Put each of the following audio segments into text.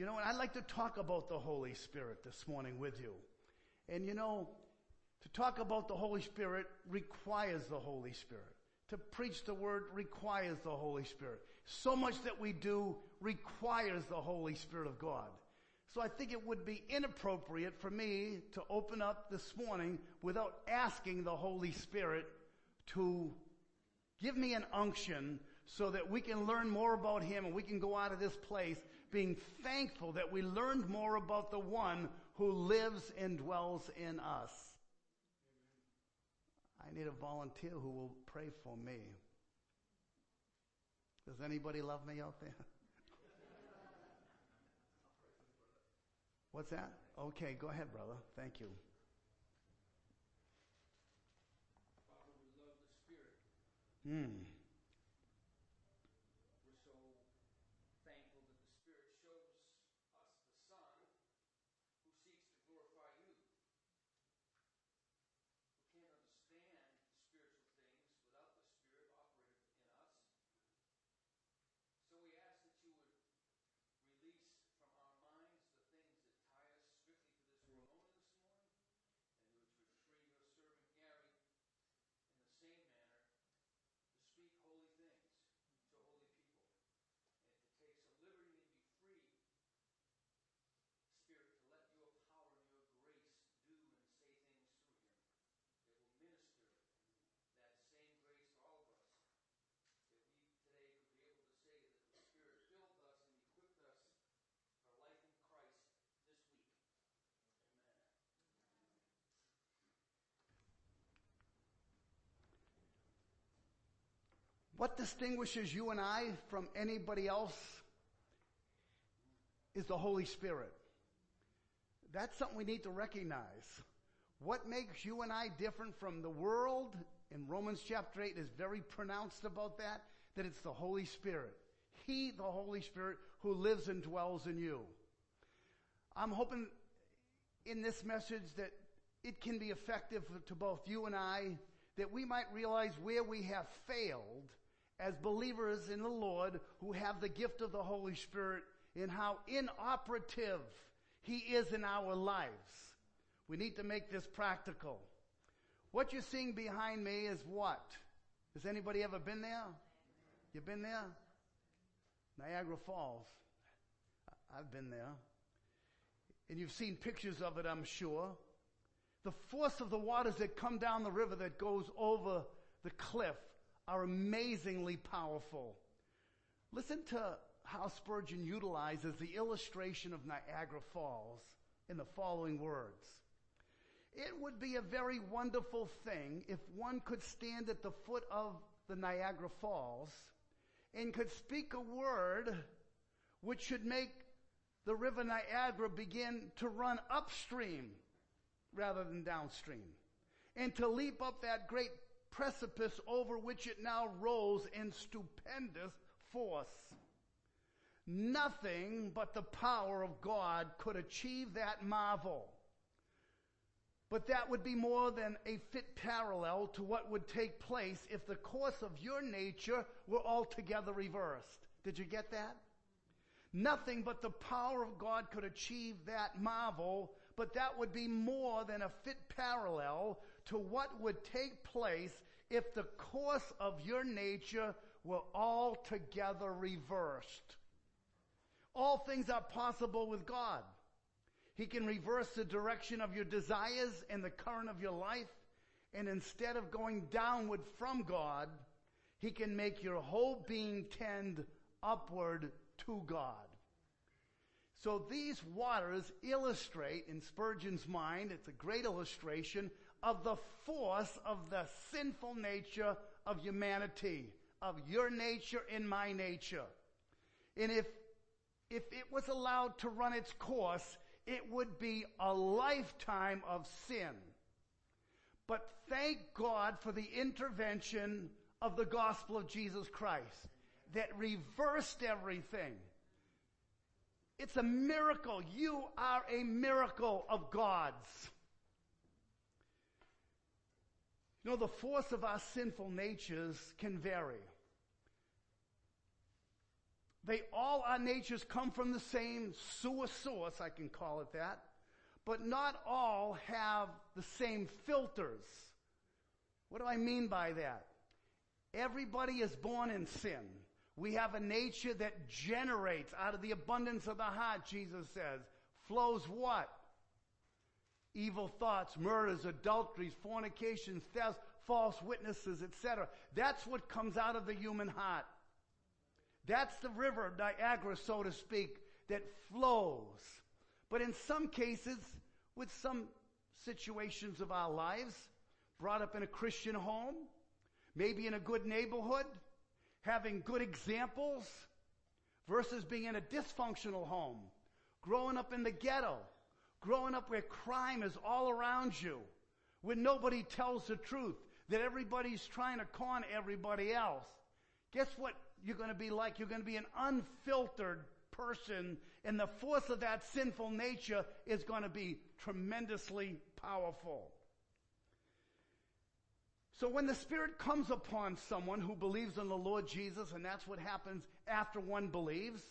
You know, and I'd like to talk about the Holy Spirit this morning with you. And you know, to talk about the Holy Spirit requires the Holy Spirit. To preach the Word requires the Holy Spirit. So much that we do requires the Holy Spirit of God. So I think it would be inappropriate for me to open up this morning without asking the Holy Spirit to give me an unction so that we can learn more about Him and we can go out of this place being thankful that we learned more about the one who lives and dwells in us. I need a volunteer who will pray for me. Does anybody love me out there? What's that? Okay, go ahead, brother. Thank you. Hmm. We're so thankful that the Spirit shows us the Son who seeks to glorify you. We can't understand spiritual things without the Spirit operating in us. So we ask that you would release from our minds the things that tie us strictly to this world only this morning, and that you would free your servant Gary in the same manner to speak holy things to holy people, and to take some liberty and be free, Spirit, to let your power and your grace do and say things through him that will minister that same grace to all of us, that we today could be able to say that the Spirit filled us and equipped us for life in Christ this week. Amen. What distinguishes you and I from anybody else is the Holy Spirit. That's something we need to recognize. What makes you and I different from the world in Romans chapter 8 is very pronounced about that, that it's the Holy Spirit. He, the Holy Spirit, who lives and dwells in you. I'm hoping in this message that it can be effective to both you and I, that we might realize where we have failed as believers in the Lord who have the gift of the Holy Spirit and how inoperative He is in our lives. We need to make this practical. What you're seeing behind me is what? Has anybody ever been there? You've been there? Niagara Falls. I've been there. And you've seen pictures of it, I'm sure. The force of the waters that come down the river that goes over the cliff are amazingly powerful. Listen to how Spurgeon utilizes the illustration of Niagara Falls in the following words. It would be a very wonderful thing if one could stand at the foot of the Niagara Falls and could speak a word which should make the river Niagara begin to run upstream rather than downstream and to leap up that great precipice over which it now rolls in stupendous force. Nothing but the power of God could achieve that marvel. But that would be more than a fit parallel to what would take place if the course of your nature were altogether reversed. Did you get that? Nothing but the power of God could achieve that marvel, but that would be more than a fit parallel to what would take place if the course of your nature were altogether reversed. All things are possible with God. He can reverse the direction of your desires and the current of your life, and instead of going downward from God, He can make your whole being tend upward to God. So these waters illustrate, in Spurgeon's mind, it's a great illustration of the force of the sinful nature of humanity, of your nature and my nature. And if, if it was allowed to run its course, it would be a lifetime of sin. But thank God for the intervention of the gospel of Jesus Christ that reversed everything. It's a miracle. You are a miracle of God's. You know, the force of our sinful natures can vary. They all, our natures come from the same sewer source, I can call it that, but not all have the same filters. What do I mean by that? Everybody is born in sin. We have a nature that generates out of the abundance of the heart, Jesus says, flows what? Evil thoughts, murders, adulteries, fornications, thefts, false witnesses, etc. That's what comes out of the human heart. That's the river, Niagara, so to speak, that flows. But in some cases, with some situations of our lives, brought up in a Christian home, maybe in a good neighborhood, having good examples, versus being in a dysfunctional home, growing up in the ghetto, growing up where crime is all around you, where nobody tells the truth, that everybody's trying to con everybody else. Guess what you're going to be like? You're going to be an unfiltered person, and the force of that sinful nature is going to be tremendously powerful. So when the Spirit comes upon someone who believes in the Lord Jesus, and that's what happens after one believes,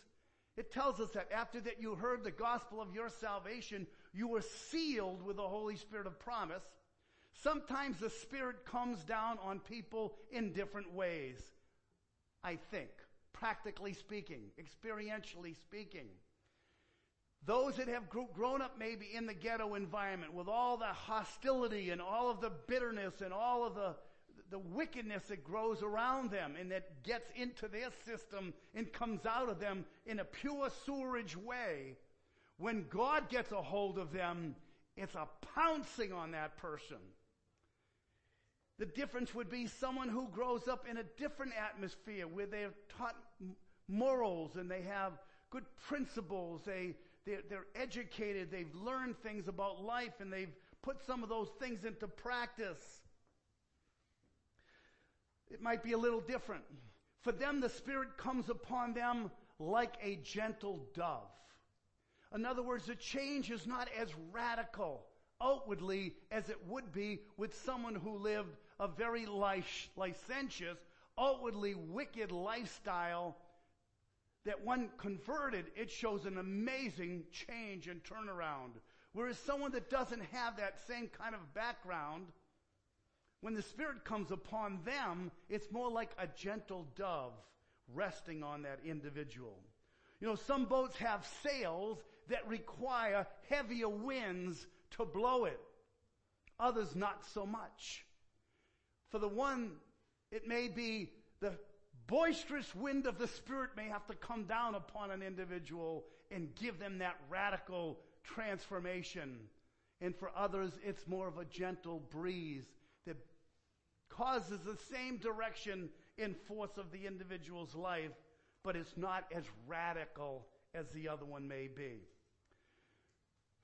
it tells us that after that you heard the gospel of your salvation, you were sealed with the Holy Spirit of promise. Sometimes the Spirit comes down on people in different ways. I think, practically speaking, experientially speaking. Those that have grown up maybe in the ghetto environment with all the hostility and all of the bitterness and all of the, the wickedness that grows around them and that gets into their system and comes out of them in a pure sewerage way, when God gets a hold of them, it's a pouncing on that person. The difference would be someone who grows up in a different atmosphere where they're taught morals and they have good principles. They, they're, they're educated. They've learned things about life and they've put some of those things into practice. It might be a little different. For them, the Spirit comes upon them like a gentle dove. In other words, the change is not as radical outwardly as it would be with someone who lived a very licentious, outwardly wicked lifestyle that when converted, it shows an amazing change and turnaround. Whereas someone that doesn't have that same kind of background, when the Spirit comes upon them, it's more like a gentle dove resting on that individual. You know, some boats have sails that require heavier winds to blow it. Others not so much. For the one, it may be the boisterous wind of the Spirit may have to come down upon an individual and give them that radical transformation. And for others, it's more of a gentle breeze that causes the same direction in force of the individual's life, but it's not as radical as the other one may be.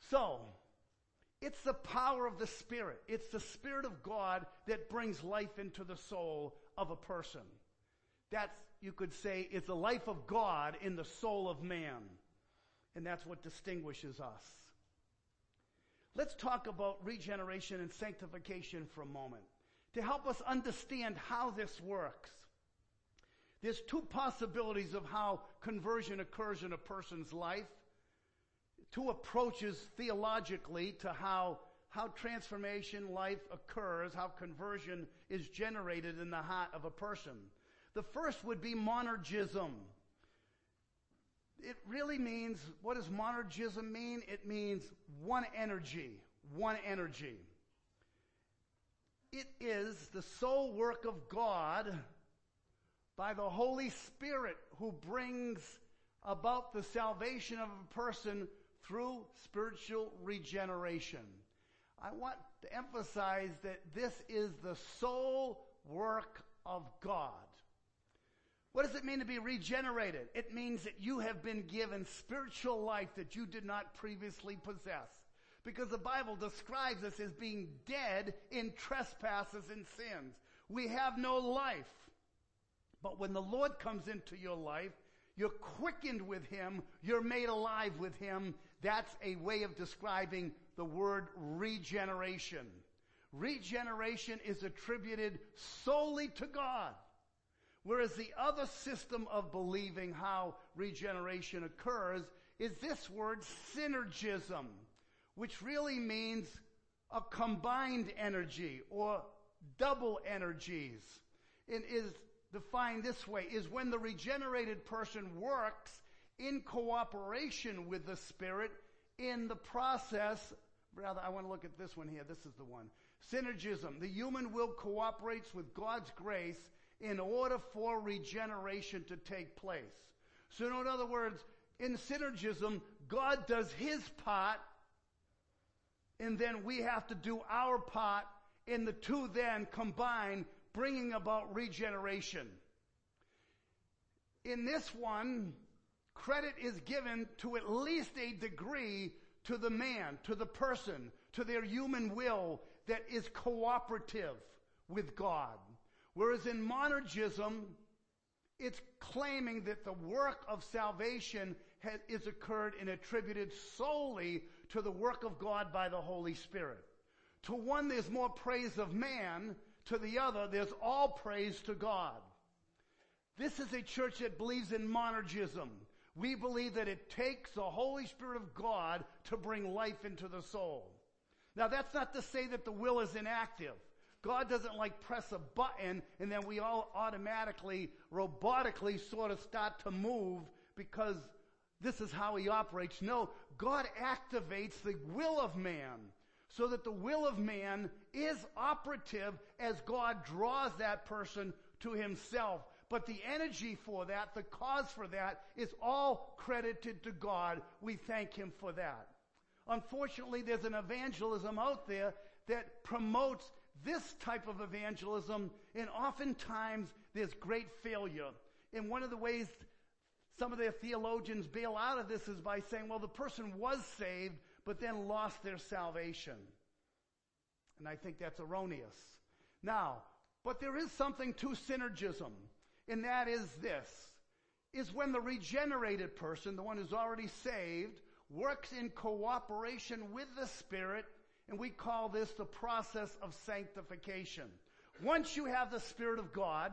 So, it's the power of the Spirit. It's the Spirit of God that brings life into the soul of a person. That's, you could say, it's the life of God in the soul of man. And that's what distinguishes us. Let's talk about regeneration and sanctification for a moment to help us understand how this works. There's two possibilities of how conversion occurs in a person's life two approaches theologically to how, how transformation life occurs, how conversion is generated in the heart of a person. The first would be monergism. It really means, what does monergism mean? It means one energy, one energy. It is the sole work of God by the Holy Spirit who brings about the salvation of a person through spiritual regeneration. I want to emphasize that this is the sole work of God. What does it mean to be regenerated? It means that you have been given spiritual life that you did not previously possess. Because the Bible describes us as being dead in trespasses and sins. We have no life. But when the Lord comes into your life, you're quickened with Him. You're made alive with Him. That's a way of describing the word regeneration. Regeneration is attributed solely to God. Whereas the other system of believing how regeneration occurs is this word synergism, which really means a combined energy or double energies. It is defined this way, is when the regenerated person works in cooperation with the Spirit in the process. Rather, I want to look at this one here. This is the one. Synergism. The human will cooperates with God's grace in order for regeneration to take place. So in other words, in synergism, God does his part, and then we have to do our part, and the two then combine, bringing about regeneration. In this one, credit is given to at least a degree to the man, to the person, to their human will that is cooperative with God. Whereas in monergism, it's claiming that the work of salvation has, is occurred and attributed solely to the work of God by the Holy Spirit. To one, there's more praise of man. To the other, there's all praise to God. This is a church that believes in monergism. We believe that it takes the Holy Spirit of God to bring life into the soul. Now that's not to say that the will is inactive. God doesn't like press a button and then we all automatically, robotically sort of start to move because this is how he operates. No, God activates the will of man so that the will of man is operative as God draws that person to himself. But the energy for that, the cause for that is all credited to God. We thank him for that. Unfortunately, there's an evangelism out there that promotes this type of evangelism, and oftentimes there's great failure. And one of the ways some of their theologians bail out of this is by saying, well, the person was saved, but then lost their salvation. And I think that's erroneous. Now, but there is something to synergism, and that is this, is when the regenerated person, the one who's already saved, works in cooperation with the Spirit and we call this the process of sanctification. Once you have the Spirit of God,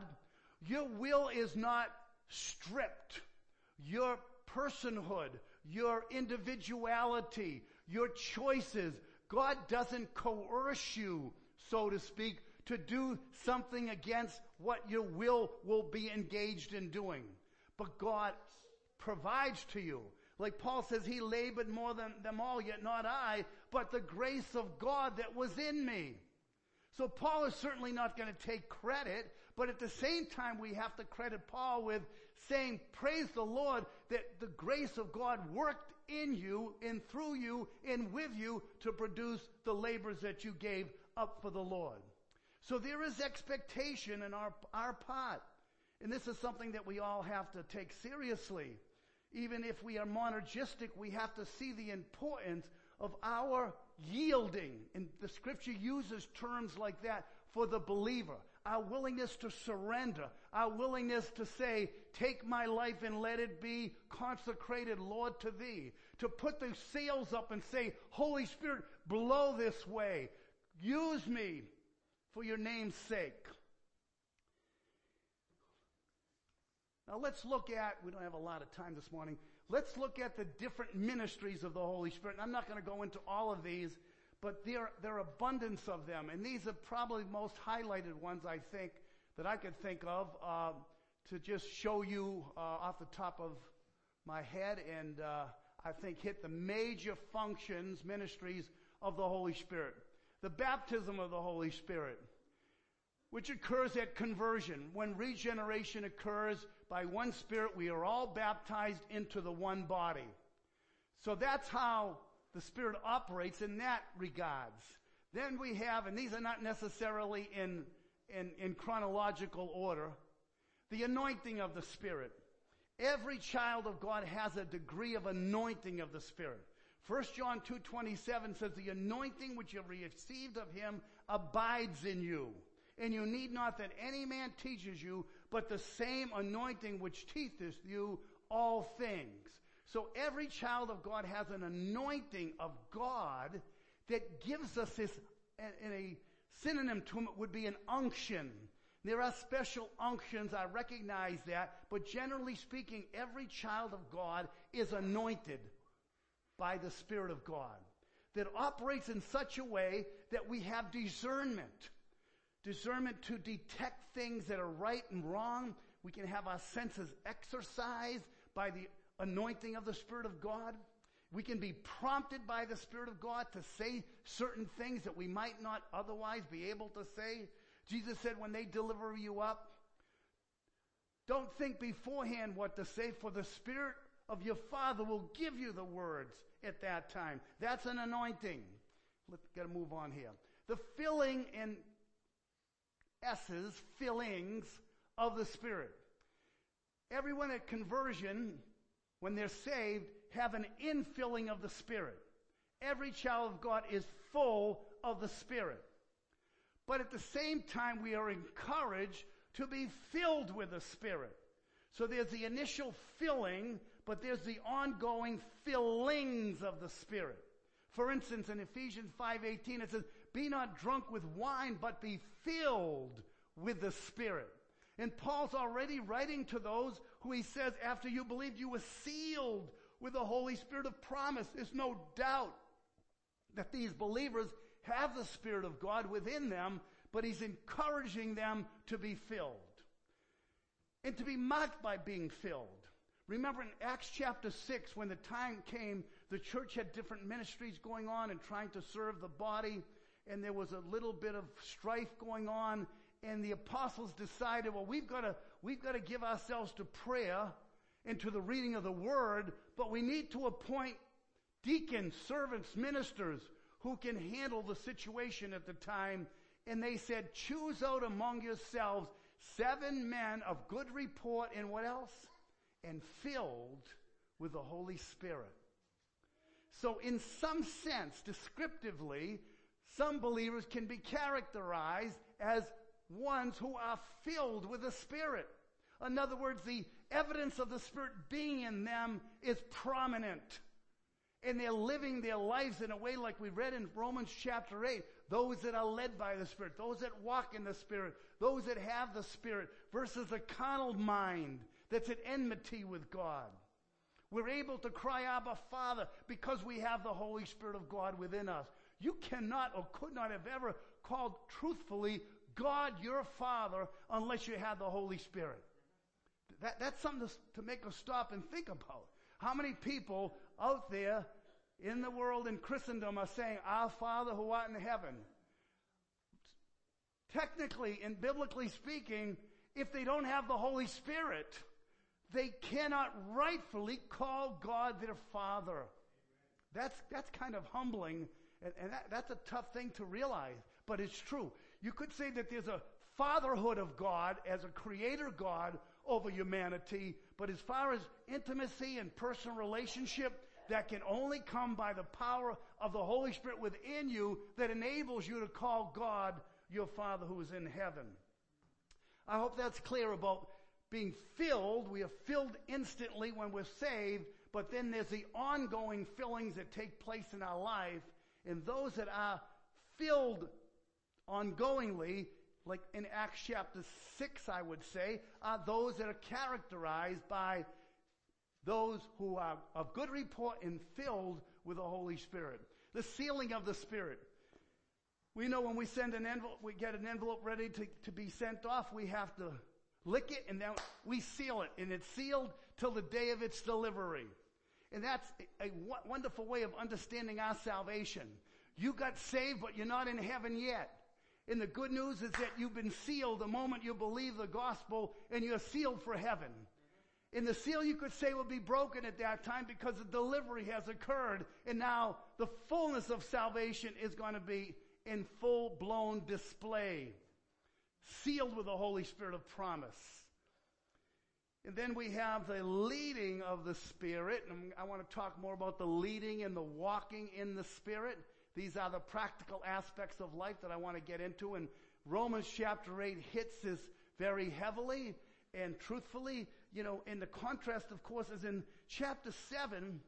your will is not stripped. Your personhood, your individuality, your choices, God doesn't coerce you, so to speak, to do something against what your will will be engaged in doing. But God provides to you. Like Paul says, he labored more than them all, yet not I, but the grace of God that was in me. So Paul is certainly not going to take credit, but at the same time we have to credit Paul with saying, praise the Lord that the grace of God worked in you and through you and with you to produce the labors that you gave up for the Lord. So there is expectation in our, our part. And this is something that we all have to take seriously. Even if we are monergistic, we have to see the importance of our yielding. And the scripture uses terms like that for the believer. Our willingness to surrender. Our willingness to say, take my life and let it be consecrated, Lord, to thee. To put the sails up and say, Holy Spirit, blow this way. Use me for your name's sake. Now let's look at, we don't have a lot of time this morning, let's look at the different ministries of the Holy Spirit. And I'm not going to go into all of these, but there, there are abundance of them. And these are probably the most highlighted ones, I think, that I could think of uh, to just show you uh, off the top of my head and uh, I think hit the major functions, ministries of the Holy Spirit. The baptism of the Holy Spirit, which occurs at conversion. When regeneration occurs, by one Spirit, we are all baptized into the one body. So that's how the Spirit operates in that regards. Then we have, and these are not necessarily in, in, in chronological order, the anointing of the Spirit. Every child of God has a degree of anointing of the Spirit. 1 John 2.27 says, the anointing which you have received of him abides in you. And you need not that any man teaches you, but the same anointing which teacheth you all things. So every child of God has an anointing of God that gives us this, and a synonym to it would be an unction. There are special unctions, I recognize that, but generally speaking, every child of God is anointed by the Spirit of God that operates in such a way that we have discernment. Discernment to detect things that are right and wrong. We can have our senses exercised by the anointing of the Spirit of God. We can be prompted by the Spirit of God to say certain things that we might not otherwise be able to say. Jesus said, when they deliver you up, don't think beforehand what to say, for the Spirit of your Father will give you the words at that time. That's an anointing. Let's gotta move on here. The filling in S's, fillings of the Spirit. Everyone at conversion, when they're saved, have an infilling of the Spirit. Every child of God is full of the Spirit. But at the same time, we are encouraged to be filled with the Spirit. So there's the initial filling, but there's the ongoing fillings of the Spirit. For instance, in Ephesians 5:18 it says, "Be not drunk with wine, but be filled with the Spirit." And Paul's already writing to those who he says, after you believed, you were sealed with the Holy Spirit of promise. There's no doubt that these believers have the Spirit of God within them, but he's encouraging them to be filled and to be marked by being filled. Remember in Acts chapter 6, when the time came, the church had different ministries going on and trying to serve the body, and there was a little bit of strife going on, and the apostles decided, well, we've got to, we've got to give ourselves to prayer and to the reading of the word, but we need to appoint deacons, servants, ministers who can handle the situation at the time. And they said, choose out among yourselves seven men of good report and what else? And filled with the Holy Spirit. So in some sense, descriptively, some believers can be characterized as ones who are filled with the Spirit. In other words, the evidence of the Spirit being in them is prominent. And they're living their lives in a way like we read in Romans chapter 8. Those that are led by the Spirit, those that walk in the Spirit, those that have the Spirit versus a carnal mind that's at enmity with God. We're able to cry, Abba, Father, because we have the Holy Spirit of God within us. You cannot or could not have ever called truthfully God your Father unless you had the Holy Spirit. That, that's something to, to make us stop and think about. How many people out there in the world in Christendom are saying, Our Father who art in heaven? Technically and biblically speaking, if they don't have the Holy Spirit, they cannot rightfully call God their Father. That's, that's kind of humbling, and, and that, that's a tough thing to realize, but it's true. You could say that there's a fatherhood of God as a creator God over humanity, but as far as intimacy and personal relationship, that can only come by the power of the Holy Spirit within you that enables you to call God your Father who is in heaven. I hope that's clear about being filled. We are filled instantly when we're saved, but then there's the ongoing fillings that take place in our life. And those that are filled ongoingly, like in Acts chapter 6, I would say, are those that are characterized by those who are of good report and filled with the Holy Spirit. The sealing of the Spirit. We know when we send an envelope, we get an envelope ready to, to be sent off, we have to lick it and then we seal it and it's sealed till the day of its delivery. And that's a, wonderful way of understanding our salvation. You got saved, but you're not in heaven yet. And the good news is that you've been sealed the moment you believe the gospel and you're sealed for heaven. And the seal you could say will be broken at that time because the delivery has occurred and now the fullness of salvation is going to be in full blown display. Sealed with the Holy Spirit of promise. And then we have the leading of the Spirit. And I want to talk more about the leading and the walking in the Spirit. These are the practical aspects of life that I want to get into. And Romans chapter 8 hits this very heavily and truthfully. You know, in the contrast, of course, is in chapter 7.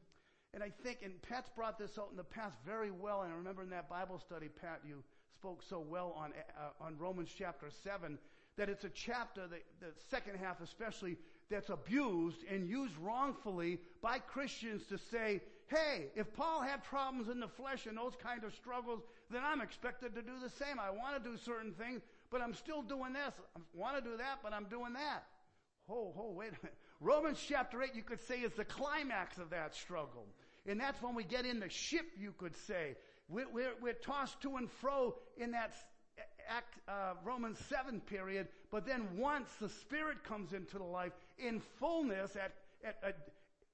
And I think, and Pat's brought this out in the past very well. And I remember in that Bible study, Pat, you spoke so well on, uh, on Romans chapter 7 that it's a chapter, that, the second half especially, that's abused and used wrongfully by Christians to say, hey, if Paul had problems in the flesh and those kind of struggles, then I'm expected to do the same. I want to do certain things, but I'm still doing this. I want to do that, but I'm doing that. Oh, oh, wait a minute. Romans chapter 8, you could say, is the climax of that struggle. And that's when we get in the ship, you could say. We're, we're, we're tossed to and fro in that Act, uh, Romans 7 period, but then once the Spirit comes into the life in fullness at, at,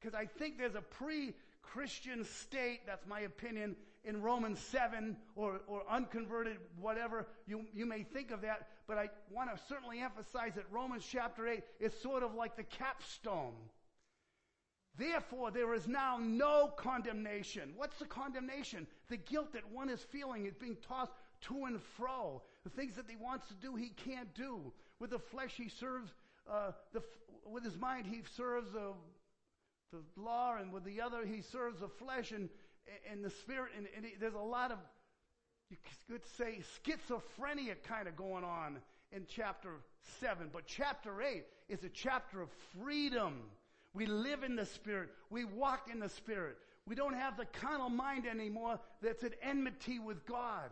because I think there's a pre-Christian state, that's my opinion, in Romans 7 or, or unconverted, whatever you, you may think of that, but I want to certainly emphasize that Romans chapter 8 is sort of like the capstone. Therefore, there is now no condemnation. What's the condemnation? The guilt that one is feeling is being tossed to and fro. The things that he wants to do, he can't do. With the flesh, he serves, uh, the, with his mind, he serves the, the law, and with the other, he serves the flesh and, and the spirit. And, and he, there's a lot of, you could say, schizophrenia kind of going on in chapter 7. But chapter 8 is a chapter of freedom. We live in the Spirit. We walk in the Spirit. We don't have the carnal mind anymore that's at enmity with God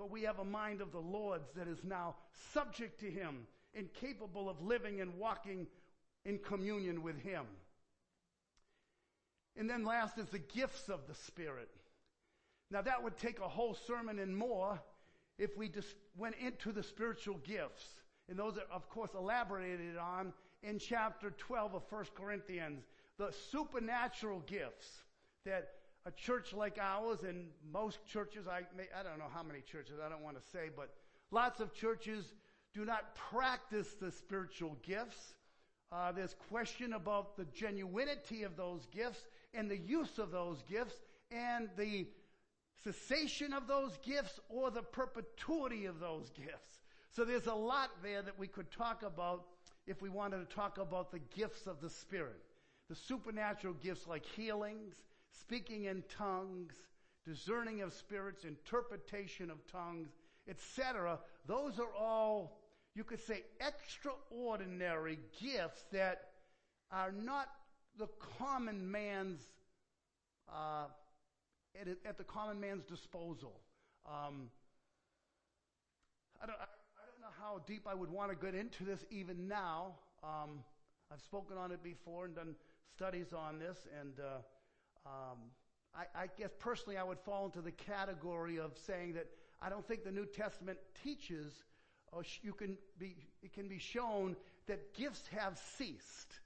but we have a mind of the Lord's that is now subject to Him and capable of living and walking in communion with Him. And then last is the gifts of the Spirit. Now that would take a whole sermon and more if we just went into the spiritual gifts. And those are, of course, elaborated on in chapter 12 of 1 Corinthians. The supernatural gifts that a church like ours and most churches, I, may, I don't know how many churches, I don't want to say, but lots of churches do not practice the spiritual gifts. Uh, there's question about the genuinity of those gifts and the use of those gifts and the cessation of those gifts or the perpetuity of those gifts. So there's a lot there that we could talk about if we wanted to talk about the gifts of the Spirit. The supernatural gifts like healings, speaking in tongues, discerning of spirits, interpretation of tongues, etc. Those are all, you could say, extraordinary gifts that are not the common man's, uh, at, at, the common man's disposal. Um, I, don't, I, how deep I would want to get into this even now. Um, I've spoken on it before and done studies on this, and uh, um, I, I guess personally I would fall into the category of saying that I don't think the New Testament teaches or you can be, it can be shown that gifts have ceased.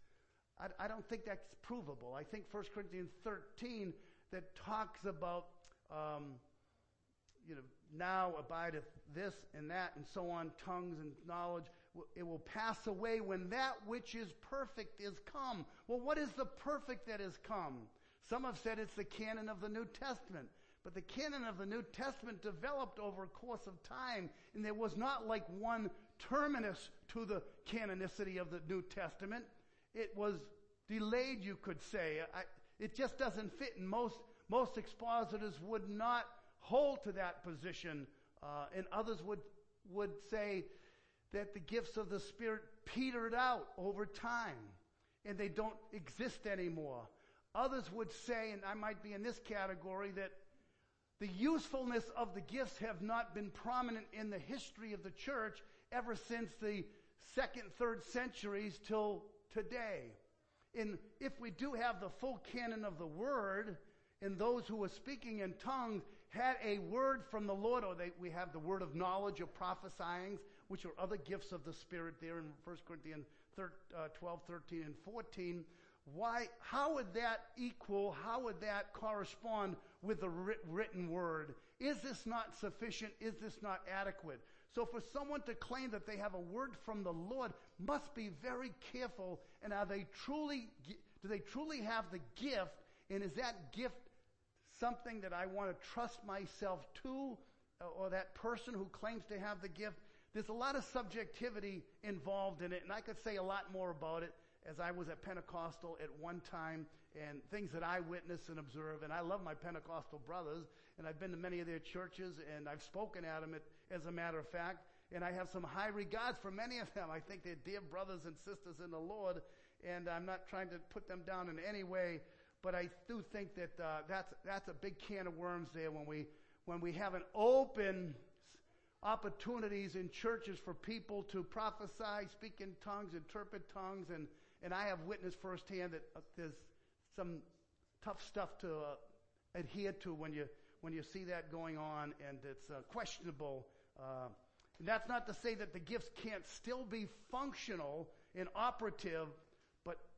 I, I, don't think that's provable. I think 1 Corinthians 13 that talks about, um, you know, now abideth this and that and so on, tongues and knowledge. It will pass away when that which is perfect is come. Well, what is the perfect that is come? Some have said it's the canon of the New Testament. But the canon of the New Testament developed over a course of time, and there was not like one terminus to the canonicity of the New Testament. It was delayed, you could say. I, it just doesn't fit, and most, most expositors would not hold to that position, uh, and others would, would say that the gifts of the Spirit petered out over time, and they don't exist anymore. Others would say, and I might be in this category, that the usefulness of the gifts have not been prominent in the history of the church ever since the second, third centuries till today. And if we do have the full canon of the word, and those who are speaking in tongues had a word from the Lord, or they, we have the word of knowledge or prophesying, which are other gifts of the Spirit there in 1 Corinthians 13, uh, 12, 13, and 14. Why, how would that equal, how would that correspond with the written word? Is this not sufficient? Is this not adequate? So for someone to claim that they have a word from the Lord must be very careful and are they truly, do they truly have the gift and is that gift something that I want to trust myself to uh, or that person who claims to have the gift? There's a lot of subjectivity involved in it and I could say a lot more about it as I was at Pentecostal at one time and things that I witness and observe. And I love my Pentecostal brothers, and I've been to many of their churches, and I've spoken at them as a matter of fact. and I have some high regards for many of them. I think they're dear brothers and sisters in the Lord, and I'm not trying to put them down in any way, but I do think that uh, that's that's a big can of worms there when we when we have an open opportunities in churches for people to prophesy, speak in tongues, interpret tongues, and and I have witnessed firsthand that uh, there's some tough stuff to uh, adhere to when you when you see that going on, and it's uh, questionable. Uh, and that's not to say that the gifts can't still be functional and operative,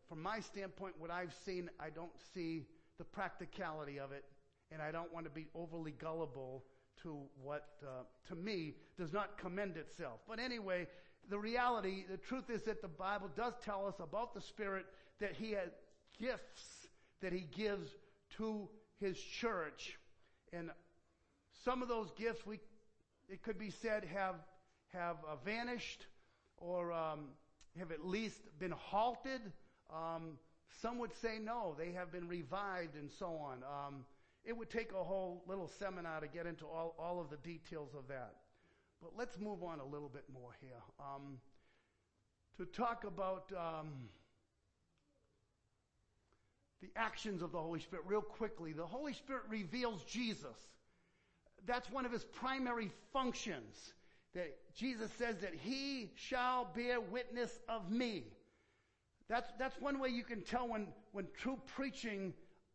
from my standpoint, what I've seen, I don't see the practicality of it, and I don't want to be overly gullible to what, uh, to me, does not commend itself. But anyway, the reality, the truth is that the Bible does tell us about the Spirit that He has gifts that He gives to His church. And some of those gifts, we, it could be said, have, have uh, vanished or um, have at least been halted. Um, some would say no, they have been revived and so on. Um, it would take a whole little seminar to get into all, all of the details of that. But let's move on a little bit more here. Um, to talk about um, the actions of the Holy Spirit real quickly. The Holy Spirit reveals Jesus. That's one of his primary functions. That Jesus says that he shall bear witness of me. That's, that's one way you can tell when, when true preaching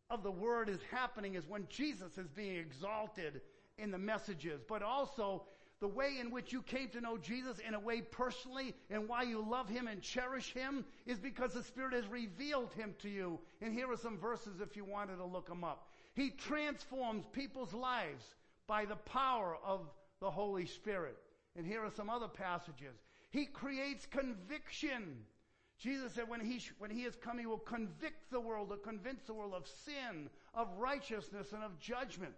of the word is happening is when Jesus is being exalted in the messages. But also, the way in which you came to know Jesus in a way personally and why you love him and cherish him is because the Spirit has revealed him to you. And here are some verses if you wanted to look them up. He transforms people's lives by the power of the Holy Spirit. And here are some other passages. He creates conviction. Jesus said when he, when he is come, he will convict the world, or convince the world of sin, of righteousness, and of judgment.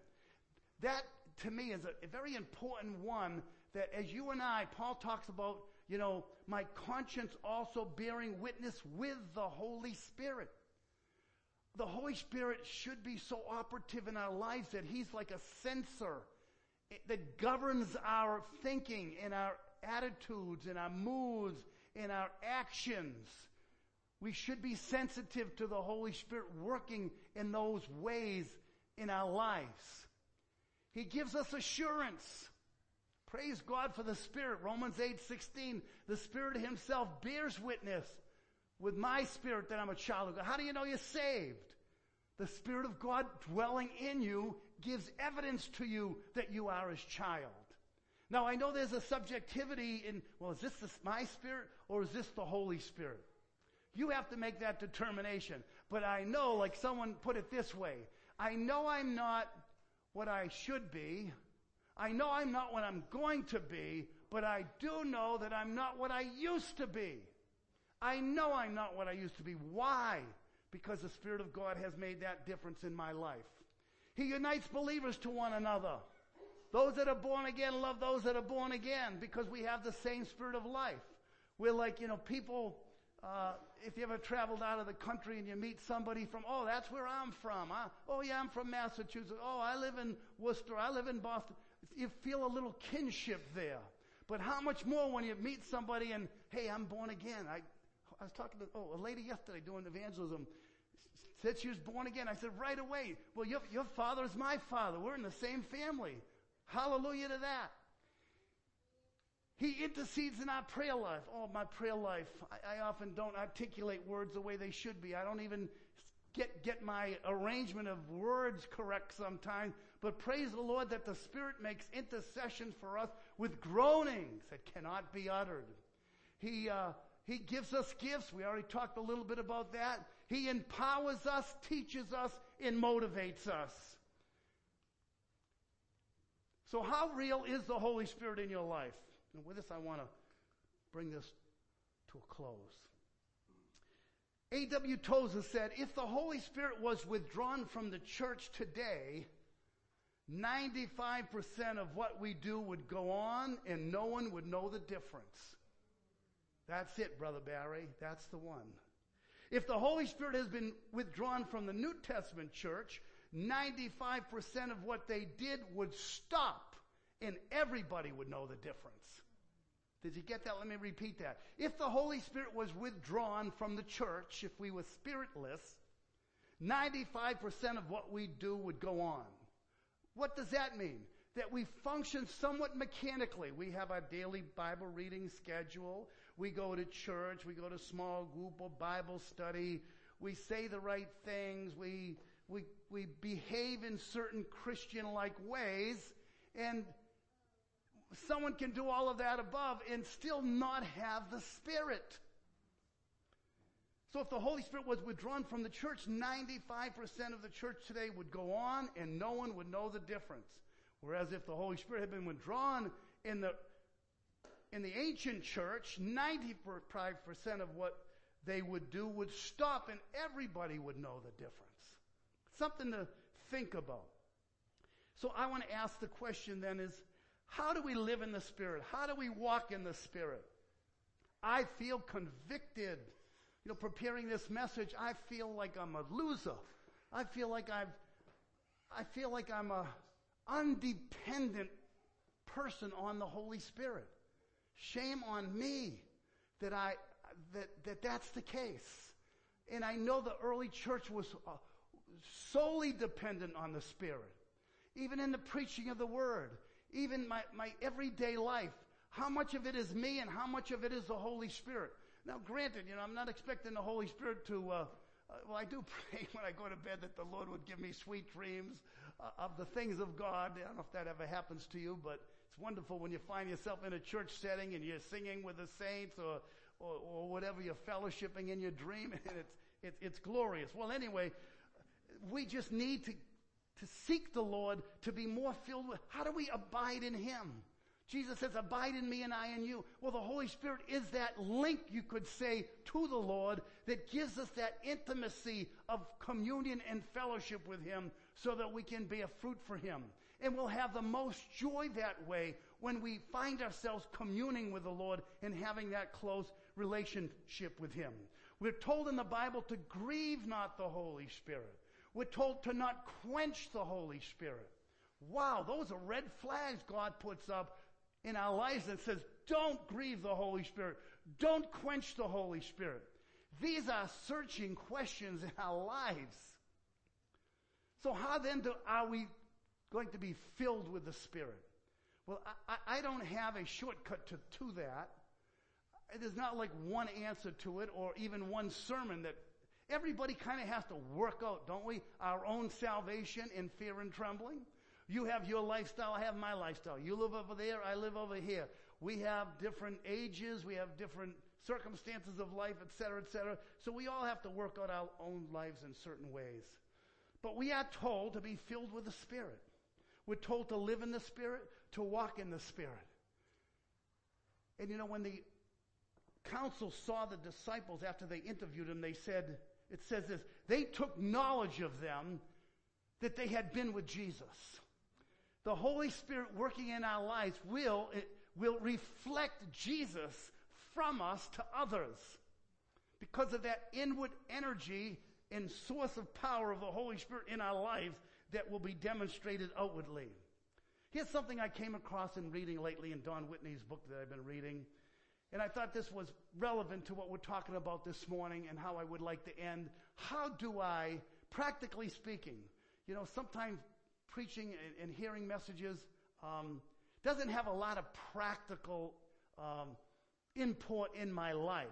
That to me is a, a very important one that as you and I, Paul talks about, you know, my conscience also bearing witness with the Holy Spirit. The Holy Spirit should be so operative in our lives that He's like a censor that governs our thinking and our attitudes and our moods and our actions. We should be sensitive to the Holy Spirit working in those ways in our lives. He gives us assurance. Praise God for the Spirit. Romans 8, 16. The Spirit Himself bears witness with my spirit that I'm a child of God. How do you know you're saved? The Spirit of God dwelling in you gives evidence to you that you are His child. Now I know there's a subjectivity in, well, is this my spirit or is this the Holy Spirit? You have to make that determination. But I know, like someone put it this way, I know I'm not what I should be. I know I'm not what I'm going to be, but I do know that I'm not what I used to be. I know I'm not what I used to be. Why? Because the Spirit of God has made that difference in my life. He unites believers to one another. Those that are born again love those that are born again because we have the same spirit of life. We're like, you know, people uh, if you ever traveled out of the country and you meet somebody from, oh, that's where I'm from. I, oh, yeah, I'm from Massachusetts. Oh, I live in Worcester. I live in Boston. You feel a little kinship there. But how much more when you meet somebody and, hey, I'm born again. I, I was talking to, oh, a lady yesterday doing evangelism said she was born again. I said, right away. Well, your, your father is my father. We're in the same family. Hallelujah to that. He intercedes in our prayer life. Oh, my prayer life. I, I, often don't articulate words the way they should be. I don't even get, get my arrangement of words correct sometimes. But praise the Lord that the Spirit makes intercession for us with groanings that cannot be uttered. He, uh, he gives us gifts. We already talked a little bit about that. He empowers us, teaches us, and motivates us. So how real is the Holy Spirit in your life? And with this, I want to bring this to a close. A.W. Tozer said, if the Holy Spirit was withdrawn from the church today, 95% of what we do would go on and no one would know the difference. That's it, Brother Barry. That's the one. If the Holy Spirit has been withdrawn from the New Testament church, 95% of what they did would stop and everybody would know the difference. Did you get that? Let me repeat that. If the Holy Spirit was withdrawn from the church, if we were spiritless, 95% of what we do would go on. What does that mean? That we function somewhat mechanically. We have our daily Bible reading schedule. We go to church. We go to small group or Bible study. We say the right things. We, we, we behave in certain Christian-like ways. And someone can do all of that above and still not have the Spirit. So if the Holy Spirit was withdrawn from the church, 95% of the church today would go on and no one would know the difference. Whereas if the Holy Spirit had been withdrawn in the, in the ancient church, 95% of what they would do would stop and everybody would know the difference. Something to think about. So I want to ask the question then is, how do we live in the Spirit? How do we walk in the Spirit? I feel convicted you know, preparing this message, I feel like I'm a loser. I feel like I've, I feel like I'm a undependent person on the Holy Spirit. Shame on me that I, that, that that's the case. And I know the early church was uh, solely dependent on the Spirit. Even in the preaching of the Word, even my, my everyday life, how much of it is me and how much of it is the Holy Spirit? Now, granted, you know, I'm not expecting the Holy Spirit to, uh, uh, well, I do pray when I go to bed that the Lord would give me sweet dreams uh, of the things of God. I don't know if that ever happens to you, but it's wonderful when you find yourself in a church setting and you're singing with the saints or, or, or whatever you're fellowshipping in your dream, and it's, it's, it's glorious. Well, anyway, we just need to, to seek the Lord to be more filled with, how do we abide in Him? Jesus says, abide in me and I in you. Well, the Holy Spirit is that link, you could say, to the Lord that gives us that intimacy of communion and fellowship with Him so that we can bear fruit for Him. And we'll have the most joy that way when we find ourselves communing with the Lord and having that close relationship with Him. We're told in the Bible to grieve not the Holy Spirit. We're told to not quench the Holy Spirit. Wow, those are red flags God puts up in our lives that says, don't grieve the Holy Spirit. Don't quench the Holy Spirit. These are searching questions in our lives. So how then do, are we going to be filled with the Spirit? Well, I, I don't have a shortcut to, to that. There's not like one answer to it or even one sermon that everybody kind of has to work out, don't we? Our own salvation in fear and trembling. You have your lifestyle, I have my lifestyle. You live over there, I live over here. We have different ages, we have different circumstances of life, etc., etc. So we all have to work out our own lives in certain ways. But we are told to be filled with the Spirit. We're told to live in the Spirit, to walk in the Spirit. And you know, when the council saw the disciples after they interviewed them, they said, it says this, they took knowledge of them that they had been with Jesus the Holy Spirit working in our lives will, it will reflect Jesus from us to others. Because of that inward energy and source of power of the Holy Spirit in our lives that will be demonstrated outwardly. Here's something I came across in reading lately in Don Whitney's book that I've been reading. And I thought this was relevant to what we're talking about this morning and how I would like to end. How do I, practically speaking, you know, sometimes preaching and, and hearing messages um, doesn't have a lot of practical um, input in my life.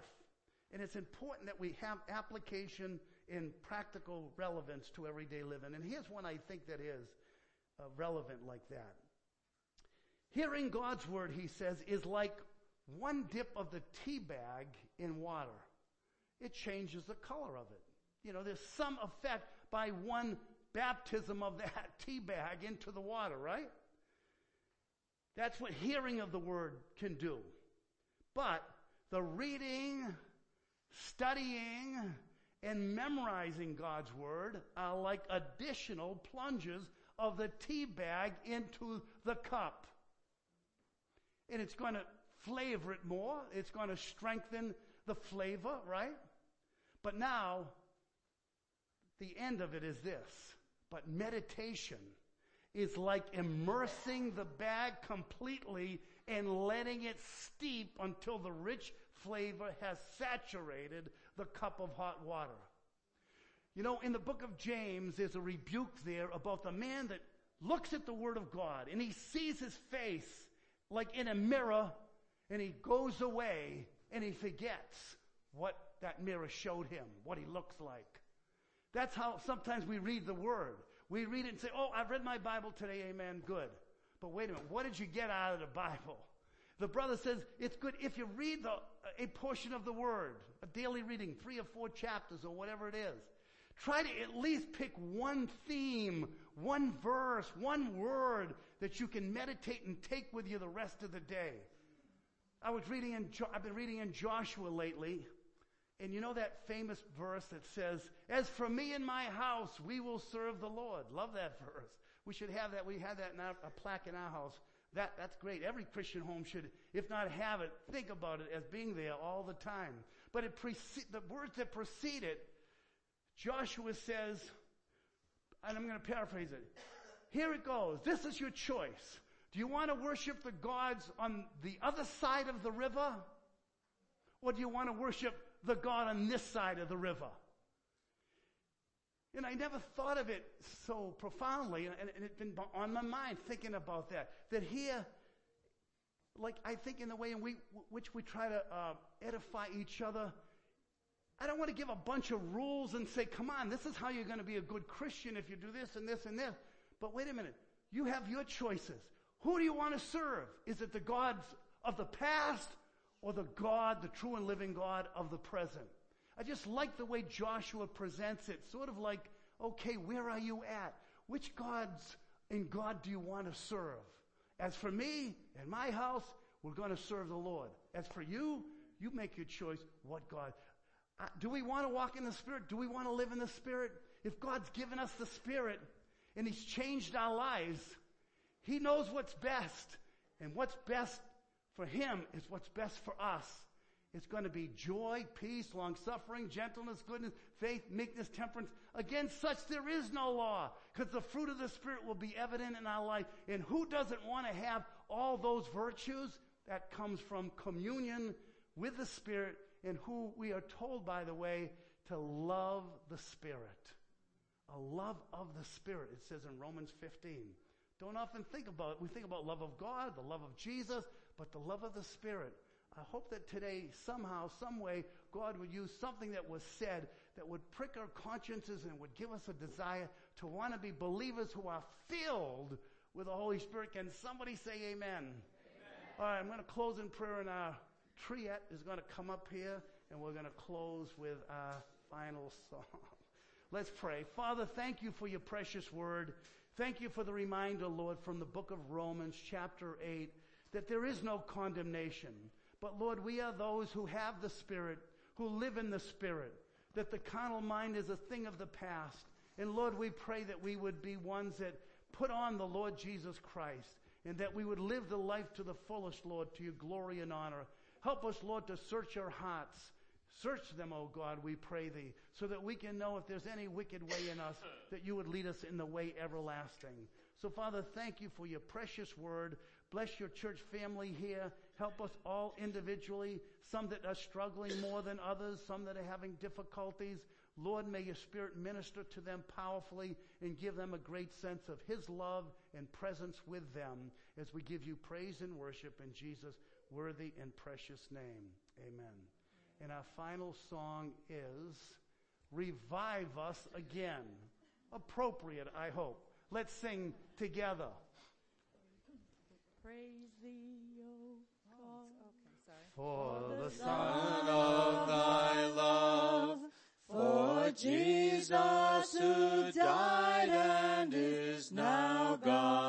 And it's important that we have application in practical relevance to everyday living. And here's one I think that is uh, relevant like that. Hearing God's word, he says, is like one dip of the tea bag in water. It changes the color of it. You know, there's some effect by one baptism of that tea bag into the water, right? That's what hearing of the word can do. But the reading, studying, and memorizing God's word are like additional plunges of the tea bag into the cup. And it's going to flavor it more. It's going to strengthen the flavor, right? But now, the end of it is this but meditation is like immersing the bag completely and letting it steep until the rich flavor has saturated the cup of hot water. You know, in the book of James, there's a rebuke there about the man that looks at the Word of God and he sees his face like in a mirror and he goes away and he forgets what that mirror showed him, what he looks like. That's how sometimes we read the Word. We read it and say, Oh, I've read my Bible today, amen, good. But wait a minute, what did you get out of the Bible? The brother says it's good if you read the, a portion of the Word, a daily reading, three or four chapters or whatever it is. Try to at least pick one theme, one verse, one word that you can meditate and take with you the rest of the day. I was reading in, I've been reading in Joshua lately, and you know that famous verse that says, As for me and my house, we will serve the Lord. Love that verse. We should have that. We have that in our, a plaque in our house. That, that's great. Every Christian home should, if not have it, think about it as being there all the time. But it prece- the words that precede it, Joshua says, and I'm going to paraphrase it. Here it goes. This is your choice. Do you want to worship the gods on the other side of the river? Or do you want to worship the God on this side of the river? And I never thought of it so profoundly, and, it's been on my mind thinking about that. That here, like I think in the way in we, which we try to uh, edify each other, I don't want to give a bunch of rules and say, come on, this is how you're going to be a good Christian if you do this and this and this. But wait a minute. You have your choices. Who do you want to serve? Is it the gods of the past or the God, the true and living God of the present? I just like the way Joshua presents it. Sort of like, okay, where are you at? Which gods in God do you want to serve? As for me and my house, we're going to serve the Lord. As for you, you make your choice. What God? Uh, do we want to walk in the Spirit? Do we want to live in the Spirit? If God's given us the Spirit and He's changed our lives, He knows what's best. And what's best for Him is what's best for us. It's going to be joy, peace, long suffering, gentleness, goodness, faith, meekness, temperance. Against such there is no law, because the fruit of the Spirit will be evident in our life. And who doesn't want to have all those virtues? That comes from communion with the Spirit, and who we are told, by the way, to love the Spirit. A love of the Spirit, it says in Romans 15. Don't often think about it. We think about love of God, the love of Jesus, but the love of the Spirit. I hope that today, somehow, some way, God would use something that was said that would prick our consciences and would give us a desire to want to be believers who are filled with the Holy Spirit. Can somebody say amen? amen. All right, I'm going to close in prayer, and our triette is going to come up here, and we're going to close with our final song. Let's pray. Father, thank you for your precious word. Thank you for the reminder, Lord, from the book of Romans, chapter 8, that there is no condemnation. But Lord, we are those who have the Spirit, who live in the Spirit, that the carnal mind is a thing of the past. And Lord, we pray that we would be ones that put on the Lord Jesus Christ and that we would live the life to the fullest, Lord, to your glory and honor. Help us, Lord, to search our hearts. Search them, O God, we pray thee, so that we can know if there's any wicked way in us, that you would lead us in the way everlasting. So, Father, thank you for your precious word. Bless your church family here. Help us all individually, some that are struggling more than others, some that are having difficulties. Lord, may your Spirit minister to them powerfully and give them a great sense of His love and presence with them as we give you praise and worship in Jesus' worthy and precious name. Amen. And our final song is Revive Us Again. Appropriate, I hope. Let's sing together. Praise thee, O God. For the Son of thy love, for Jesus who died and is now gone.